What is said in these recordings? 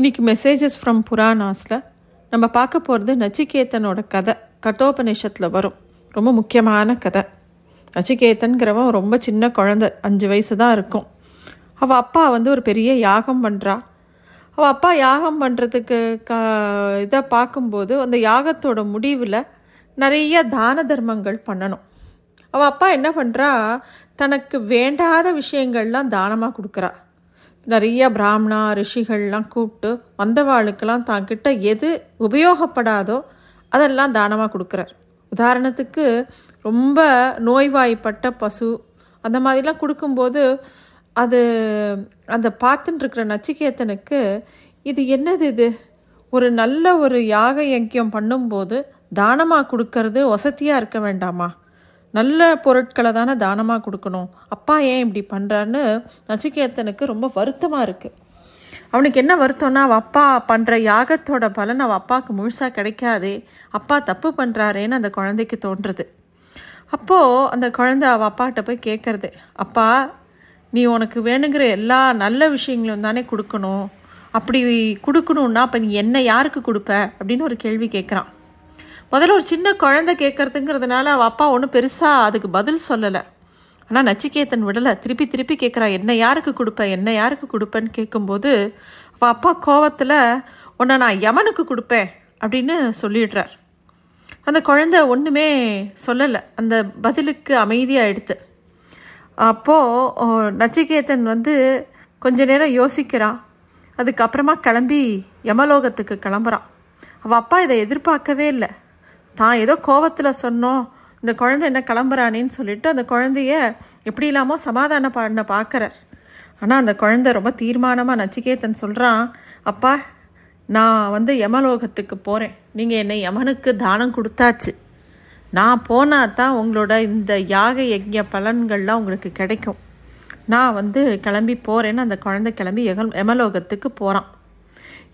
இன்றைக்கி messages from புராணாஸில் நம்ம பார்க்க போகிறது நச்சிகேத்தனோட கதை. கட்டோபனிஷத்தில் வரும். ரொம்ப முக்கியமான கதை. நச்சிகேத்தன்கிறவன் ரொம்ப சின்ன குழந்த. அஞ்சு வயசு தான் இருக்கும். அவள் அப்பா வந்து ஒரு பெரிய யாகம் பண்ணுறா அவள் அப்பா யாகம் பண்ணுறதுக்கு க இதை பார்க்கும்போது அந்த யாகத்தோட முடிவில் நிறைய தான தர்மங்கள் பண்ணணும். அவள் அப்பா என்ன பண்ணுறா தனக்கு வேண்டாத விஷயங்கள்லாம் தானமாக கொடுக்குறா. நிறைய பிராமணா ரிஷிகள்லாம் கூப்பிட்டு வந்தவாளுக்கெல்லாம் தான்கிட்ட எது உபயோகப்படாதோ அதெல்லாம் தானமாக கொடுக்குறார். உதாரணத்துக்கு ரொம்ப நோய்வாய்ப்பட்ட பசு அந்த மாதிரிலாம் கொடுக்கும்போது அது அந்த பார்த்துட்டு இருக்கிற நச்சிகேத்தனுக்கு இது என்னது இது? ஒரு நல்ல ஒரு யாக யக்கியம் பண்ணும்போது தானமாக கொடுக்கறது? வசதியாக இருக்க வேண்டாமா? நல்ல பொருட்களை தானே தானமாக கொடுக்கணும். அப்பா ஏன் இப்படி பண்ணுறான்னு நச்சிகேத்தனுக்கு ரொம்ப வருத்தமாக இருக்குது அவனுக்கு என்ன வருத்தம்னா அவள் அப்பா பண்ணுற யாகத்தோட பலன் அவள் அப்பாவுக்கு முழுசாக கிடைக்காதே. அப்பா தப்பு பண்ணுறாரேன்னு அந்த குழந்தைக்கு தோன்றுறது. அப்போது அந்த குழந்தை அவள் அப்பாகிட்ட போய் கேட்குறது அப்பா நீ உனக்கு வேணுங்கிற எல்லா நல்ல விஷயங்களும் தானே கொடுக்கணும். அப்படி கொடுக்கணுன்னா அப்போ நீ என்ன யாருக்கு கொடுப்ப? அப்படின்னு ஒரு கேள்வி கேட்குறான் முதல்ல ஒரு சின்ன குழந்தை கேட்கறதுங்கிறதுனால அவள் அப்பா ஒன்றும் பெருசாக அதுக்கு பதில் சொல்லலை. ஆனால் நச்சிகேத்தன் விடலை. திருப்பி திருப்பி கேட்குறா என்ன யாருக்கு கொடுப்பேன் என்ன யாருக்கு கொடுப்பேன்னு கேட்கும்போது அவள் அப்பா கோவத்தில் உன்னை நான் யமனுக்கு கொடுப்பேன் அப்படின்னு சொல்லிடுறார். அந்த குழந்தை ஒன்றுமே சொல்லலை. அந்த பதிலுக்கு அமைதியாக எடுத்து. அப்போது நச்சிகேத்தன் வந்து கொஞ்ச நேரம் யோசிக்கிறான் அதுக்கப்புறமா கிளம்பி யமலோகத்துக்கு கிளம்புறான் அவள் அப்பா இதை எதிர்பார்க்கவே இல்லை. தான் ஏதோ கோவத்தில் சொன்னோம் இந்த குழந்தை என்ன கிளம்புறானேன்னு சொல்லிட்டு அந்த குழந்தைய எப்படி இல்லாமல் சமாதானம் பண்ண பார்க்குறார் ஆனால் அந்த குழந்தை ரொம்ப தீர்மானமாக நச்சிகேத்தன் சொல்கிறான் அப்பா நான் வந்து யமலோகத்துக்கு போகிறேன் நீங்கள் என்னை யமனுக்கு தானம் கொடுத்தாச்சு. நான் போனால் தான் உங்களோட இந்த யாக யஜ்ய பலன்கள்லாம் உங்களுக்கு கிடைக்கும். நான் வந்து கிளம்பி போகிறேன்னு அந்த குழந்தை கிளம்பி யமலோகத்துக்கு போகிறான்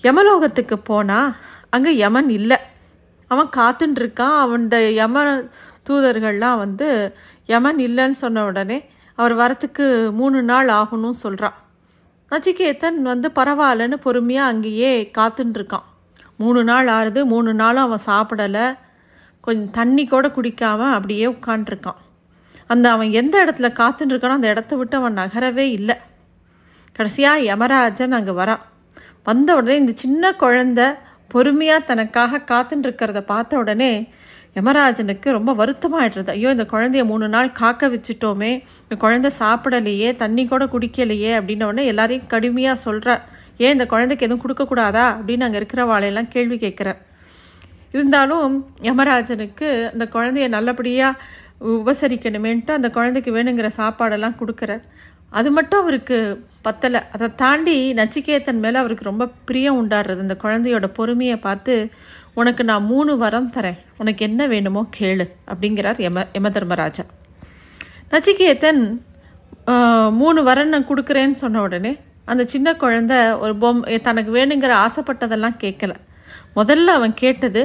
யமலோகத்துக்கு போனால் அங்கே யமன் இல்லை. அவன் காத்துன்ட்ருக்கான் அவன் யம தூதர்கள்லாம் வந்து யமன் இல்லைன்னு சொன்ன உடனே அவர் வரத்துக்கு மூணு நாள் ஆகணும்னு சொல்கிறான் நச்சிகேத்தன் வந்து பரவாயில்லன்னு பொறுமையாக அங்கேயே காத்துட்டுருக்கான் மூணு நாள் ஆறுது மூணு நாளும் அவன் சாப்பிடலை. கொஞ்சம் தண்ணி கூட குடிக்காமல் அப்படியே உட்காண்ட்ருக்கான் அந்த அவன் எந்த இடத்துல காத்துன்னு இருக்கானோ அந்த இடத்த விட்டு அவன் நகரவே இல்லை. கடைசியாக யமராஜன் அங்கே வரான் வந்த உடனே இந்த சின்ன குழந்த பொறுமையாக தனக்காக காத்துன்னு இருக்கிறத பார்த்த உடனே யமராஜனுக்கு ரொம்ப வருத்தமாயிடுறது. ஐயோ இந்த குழந்தைய மூணு நாள் காக்க வச்சுட்டோமே இந்த குழந்தை சாப்பிடலையே தண்ணி கூட குடிக்கலையே அப்படின்னோடனே எல்லாரையும் கடுமையாக சொல்கிறார் ஏன் இந்த குழந்தைக்கு எதுவும் கொடுக்கக்கூடாதா? அப்படின்னு அங்கே இருக்கிற வாழையெல்லாம் கேள்வி கேட்குறார் இருந்தாலும் யமராஜனுக்கு அந்த குழந்தைய நல்லபடியாக உபசரிக்கணுமேன்ட்டு அந்த குழந்தைக்கு வேணுங்கிற சாப்பாடெல்லாம் கொடுக்குறார். அது மட்டும் அவருக்கு பத்தலை. அதை தாண்டி நச்சிகேத்தன் மேலே அவருக்கு ரொம்ப பிரியம் உண்டாடுறது அந்த குழந்தையோட பொறுமையை பார்த்து உனக்கு நான் மூணு வரம் தரேன். உனக்கு என்ன வேணுமோ கேளு அப்படிங்கிறார் யம யம தர்மராஜா நச்சிகேத்தன் மூணு வரம் நான் கொடுக்குறேன்னு சொன்ன உடனே அந்த சின்ன குழந்தை ஒரு பொம் தனக்கு வேணுங்கிற ஆசைப்பட்டதெல்லாம் கேட்கல முதல்ல அவன் கேட்டது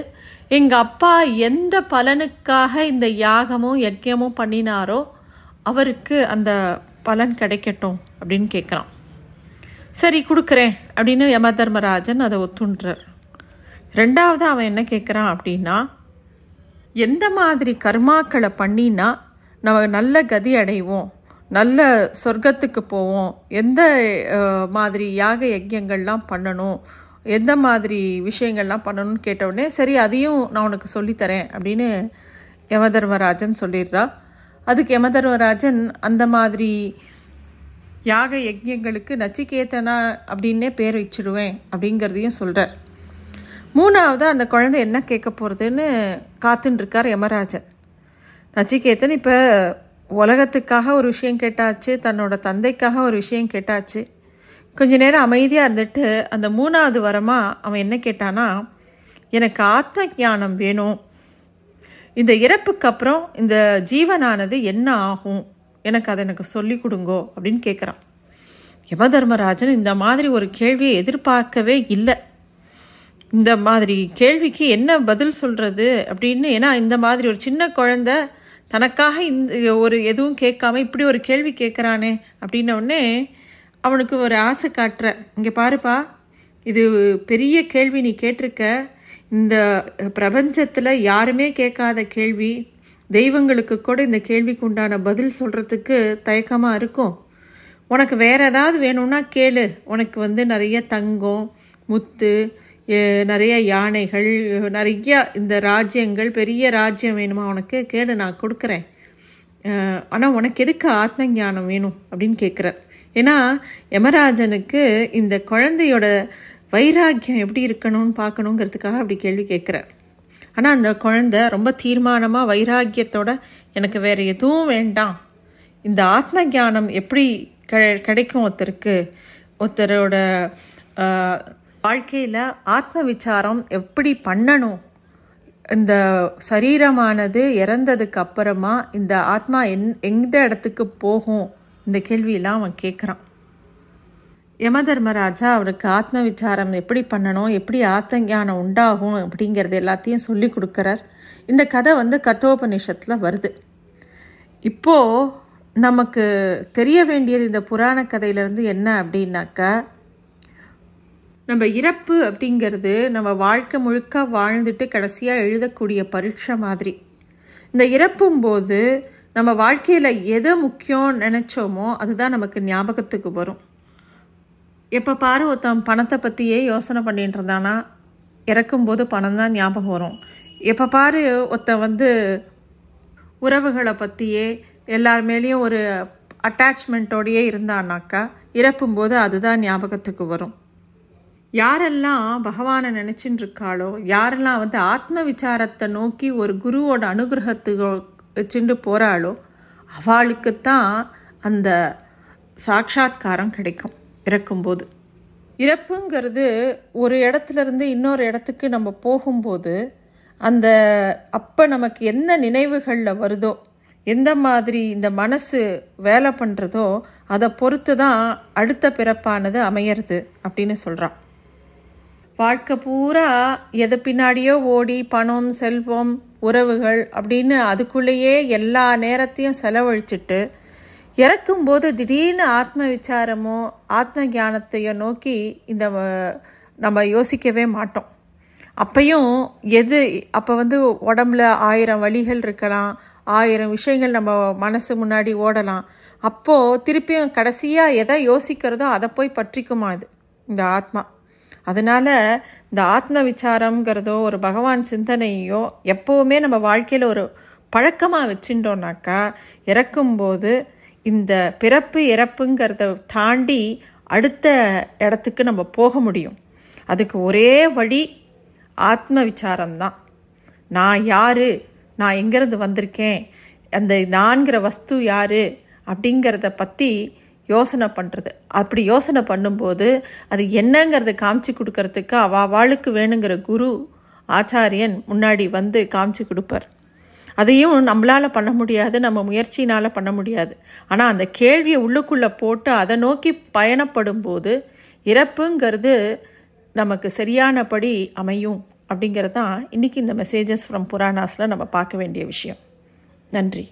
எங்கள் அப்பா எந்த பலனுக்காக இந்த யாகமும் யக்கியமும் பண்ணினாரோ அவருக்கு அந்த பலன் கிடைக்கட்டும் அப்படின்னு கேட்குறான் சரி கொடுக்குறேன் அப்படின்னு யம தர்மராஜன் அதை ஒத்துன்றார் ரெண்டாவது அவன் என்ன கேட்குறான் அப்படின்னா எந்த மாதிரி கர்மாக்களை பண்ணினா நம்ம நல்ல கதி அடைவோம் நல்ல சொர்க்கத்துக்கு போவோம் எந்த மாதிரி யாக யஜ்யங்கள்லாம் பண்ணணும் எந்த மாதிரி விஷயங்கள்லாம் பண்ணணும்னு கேட்டவுடனே சரி அதையும் நான் உனக்கு சொல்லித்தரேன் அப்படின்னு யமதர்மராஜன் சொல்லிடுறா. அதுக்கு யமதர்மராஜன் அந்த மாதிரி யாக யஜ்யங்களுக்கு நச்சிக்கேத்தனா அப்படின்னே பேர் வச்சிடுவேன் அப்படிங்கிறதையும் சொல்கிறார் மூணாவது அந்த குழந்தை என்ன கேட்க போகிறதுன்னு காத்துட்டுருக்கார் யமராஜன். நச்சிகேத்தன் இப்போ உலகத்துக்காக ஒரு விஷயம் கேட்டாச்சு தன்னோட தந்தைக்காக ஒரு விஷயம் கேட்டாச்சு. கொஞ்ச நேரம் அமைதியாக இருந்துட்டு அந்த மூணாவது வரமாக அவன் என்ன கேட்டானா எனக்கு ஆத்ம ஞானம் வேணும் இந்த இறப்புக்கு அப்புறம் இந்த ஜீவனானது என்ன ஆகும்? எனக்கு அதை எனக்கு சொல்லி கொடுங்கோ அப்படின்னு கேட்குறான் யமதர்மராஜன் இந்த மாதிரி ஒரு கேள்வியை எதிர்பார்க்கவே இல்லை. இந்த மாதிரி கேள்விக்கு என்ன பதில் சொல்கிறது அப்படின்னு ஏன்னா இந்த மாதிரி ஒரு சின்ன குழந்த தனக்காக இந்த ஒரு எதுவும் கேட்காம இப்படி ஒரு கேள்வி கேட்குறானே அப்படின்ன அவனுக்கு ஒரு ஆசை காட்டுற. இங்கே பாருப்பா இது பெரிய கேள்வி நீ கேட்டிருக்க. இந்த பிரபஞ்சத்தில் யாருமே கேட்காத கேள்வி தெய்வங்களுக்கு கூட இந்த கேள்விக்கு உண்டான பதில் சொல்கிறதுக்கு தயக்கமாக இருக்கும். உனக்கு வேறு ஏதாவது வேணும்னா கேளு. உனக்கு வந்து நிறைய தங்கம் முத்து நிறைய யானைகள் நிறைய இந்த ராஜ்யங்கள் பெரிய ராஜ்யம் வேணுமா உனக்கு? கேளு நான் கொடுக்குறேன். ஆனால் உனக்கு எதுக்கு ஆத்ம ஞானம் வேணும் அப்படின்னு கேட்குறார் ஏன்னா யமராஜனுக்கு இந்த குழந்தையோட வைராக்கியம் எப்படி இருக்கணும்னு பார்க்கணுங்கிறதுக்காக அப்படி கேள்வி கேட்குறார். ஆனால் அந்த குழந்தை ரொம்ப தீர்மானமாக வைராக்கியத்தோட எனக்கு வேறு எதுவும் வேண்டாம். இந்த ஆத்ம ஞானம் எப்படி கிடை கிடைக்கும் ஒருத்தருக்கு? ஒருத்தரோட வாழ்க்கையில் ஆத்ம விசாரம் எப்படி பண்ணணும்? இந்த சரீரமானது இறந்ததுக்கு அப்புறமா இந்த ஆத்மா எந் எந்த இடத்துக்கு போகும்? இந்த கேள்வியெல்லாம் அவன் கேட்குறான். யமதர்மராஜா அவருக்கு ஆத்ம விசாரம் எப்படி பண்ணணும் எப்படி ஆத்ம ஞானம் உண்டாகும் அப்படிங்கிறது எல்லாத்தையும் சொல்லி கொடுக்குறார். இந்த கதை வந்து கட்டோபனிஷத்தில் வருது. இப்போது நமக்கு தெரிய வேண்டியது இந்த புராண கதையிலேருந்து என்ன அப்படின்னாக்கா நம்ம இறப்பு அப்படிங்கிறது நம்ம வாழ்க்கை முழுக்க வாழ்ந்துட்டு கடைசியாக எழுதக்கூடிய பரீட்சை மாதிரி. இந்த இறப்பும் போது நம்ம வாழ்க்கையில் எது முக்கியம் நினச்சோமோ அதுதான் நமக்கு ஞாபகத்துக்கு வரும். எப்போ பாரு ஒருத்தன் பணத்தை பற்றியே யோசனை பண்ணிகிட்டு இருந்தானா இறக்கும்போது பணம் தான் ஞாபகம் வரும். எப்போ பாரு ஒருத்தன் வந்து உறவுகளை பற்றியே எல்லார் மேலேயும் ஒரு அட்டாச்மெண்ட்டோடையே இருந்தானாக்கா இறப்பும்போது அதுதான் ஞாபகத்துக்கு வரும். யாரெல்லாம் பகவானை நினச்சின்னு இருக்காளோ யாரெல்லாம் வந்து ஆத்ம விசாரத்தை நோக்கி ஒரு குருவோட அனுகிரகத்துக்கு வச்சுட்டு போகிறாளோ அவளுக்குத்தான் அந்த சாட்சாத்காரம் கிடைக்கும். இறக்கும்போது. இறப்புங்கிறது ஒரு இடத்துலேருந்து இன்னொரு இடத்துக்கு நம்ம போகும்போது அந்த அப்போ நமக்கு என்ன நினைவுகளில் வருதோ எந்த மாதிரி இந்த மனசு வேலை பண்ணுறதோ அதை பொறுத்து தான் அடுத்த பிறப்பானது அமையிறது அப்படின்னு சொல்கிறான் வாழ்க்கை பூரா எது பின்னாடியோ ஓடி பணம் செல்வம் உறவுகள் அப்படின்னு அதுக்குள்ளேயே எல்லா நேரத்தையும் செலவழிச்சிட்டு இறக்கும்போது திடீர்னு ஆத்ம விசாரமோ ஆத்ம ஞானத்தையோ நோக்கி இந்த நம்ம யோசிக்கவே மாட்டோம். அப்பையும் எது அப்போ வந்து உடம்புல ஆயிரம் வழிகள் இருக்கலாம் ஆயிரம் விஷயங்கள் நம்ம மனசு முன்னாடி ஓடலாம். அப்போது திருப்பியும் கடைசியாக எதை யோசிக்கிறதோ அதை போய் பற்றிக்குமா அது இந்த ஆத்மா. அதனால இந்த ஆத்ம விசாரம்ங்கிறதோ ஒரு பகவான் சிந்தனையோ எப்போவுமே நம்ம வாழ்க்கையில் ஒரு பழக்கமாக வச்சுட்டோன்னாக்கா இறக்கும்போது இந்த பிறப்பு இறப்புங்கிறத தாண்டி அடுத்த இடத்துக்கு நம்ம போக முடியும். அதுக்கு ஒரே வழி ஆத்ம விசாரம்தான் நான் யாரு? நான் எங்கேருந்து வந்திருக்கேன்? அந்த நான்கிற வஸ்து யாரு? அப்படிங்கிறத பற்றி யோசனை பண்ணுறது அப்படி யோசனை பண்ணும்போது அது என்னங்கிறத காமிச்சு கொடுக்கறதுக்கு அவாவாளுக்கு வேணுங்கிற குரு ஆச்சாரியன் முன்னாடி வந்து காமிச்சு கொடுப்பார். அதையும் நம்மளால் பண்ண முடியாது நம்ம முயற்சினால் பண்ண முடியாது. ஆனால் அந்த கேள்வியை உள்ளுக்குள்ளே போட்டு அதை நோக்கி பயணப்படும் போது இறப்புங்கிறது நமக்கு சரியானபடி அமையும் அப்படிங்கிறது தான் இன்றைக்கி இந்த மெசேஜஸ் ஃப்ரம் புராணாஸில் நம்ம பார்க்க வேண்டிய விஷயம். நன்றி.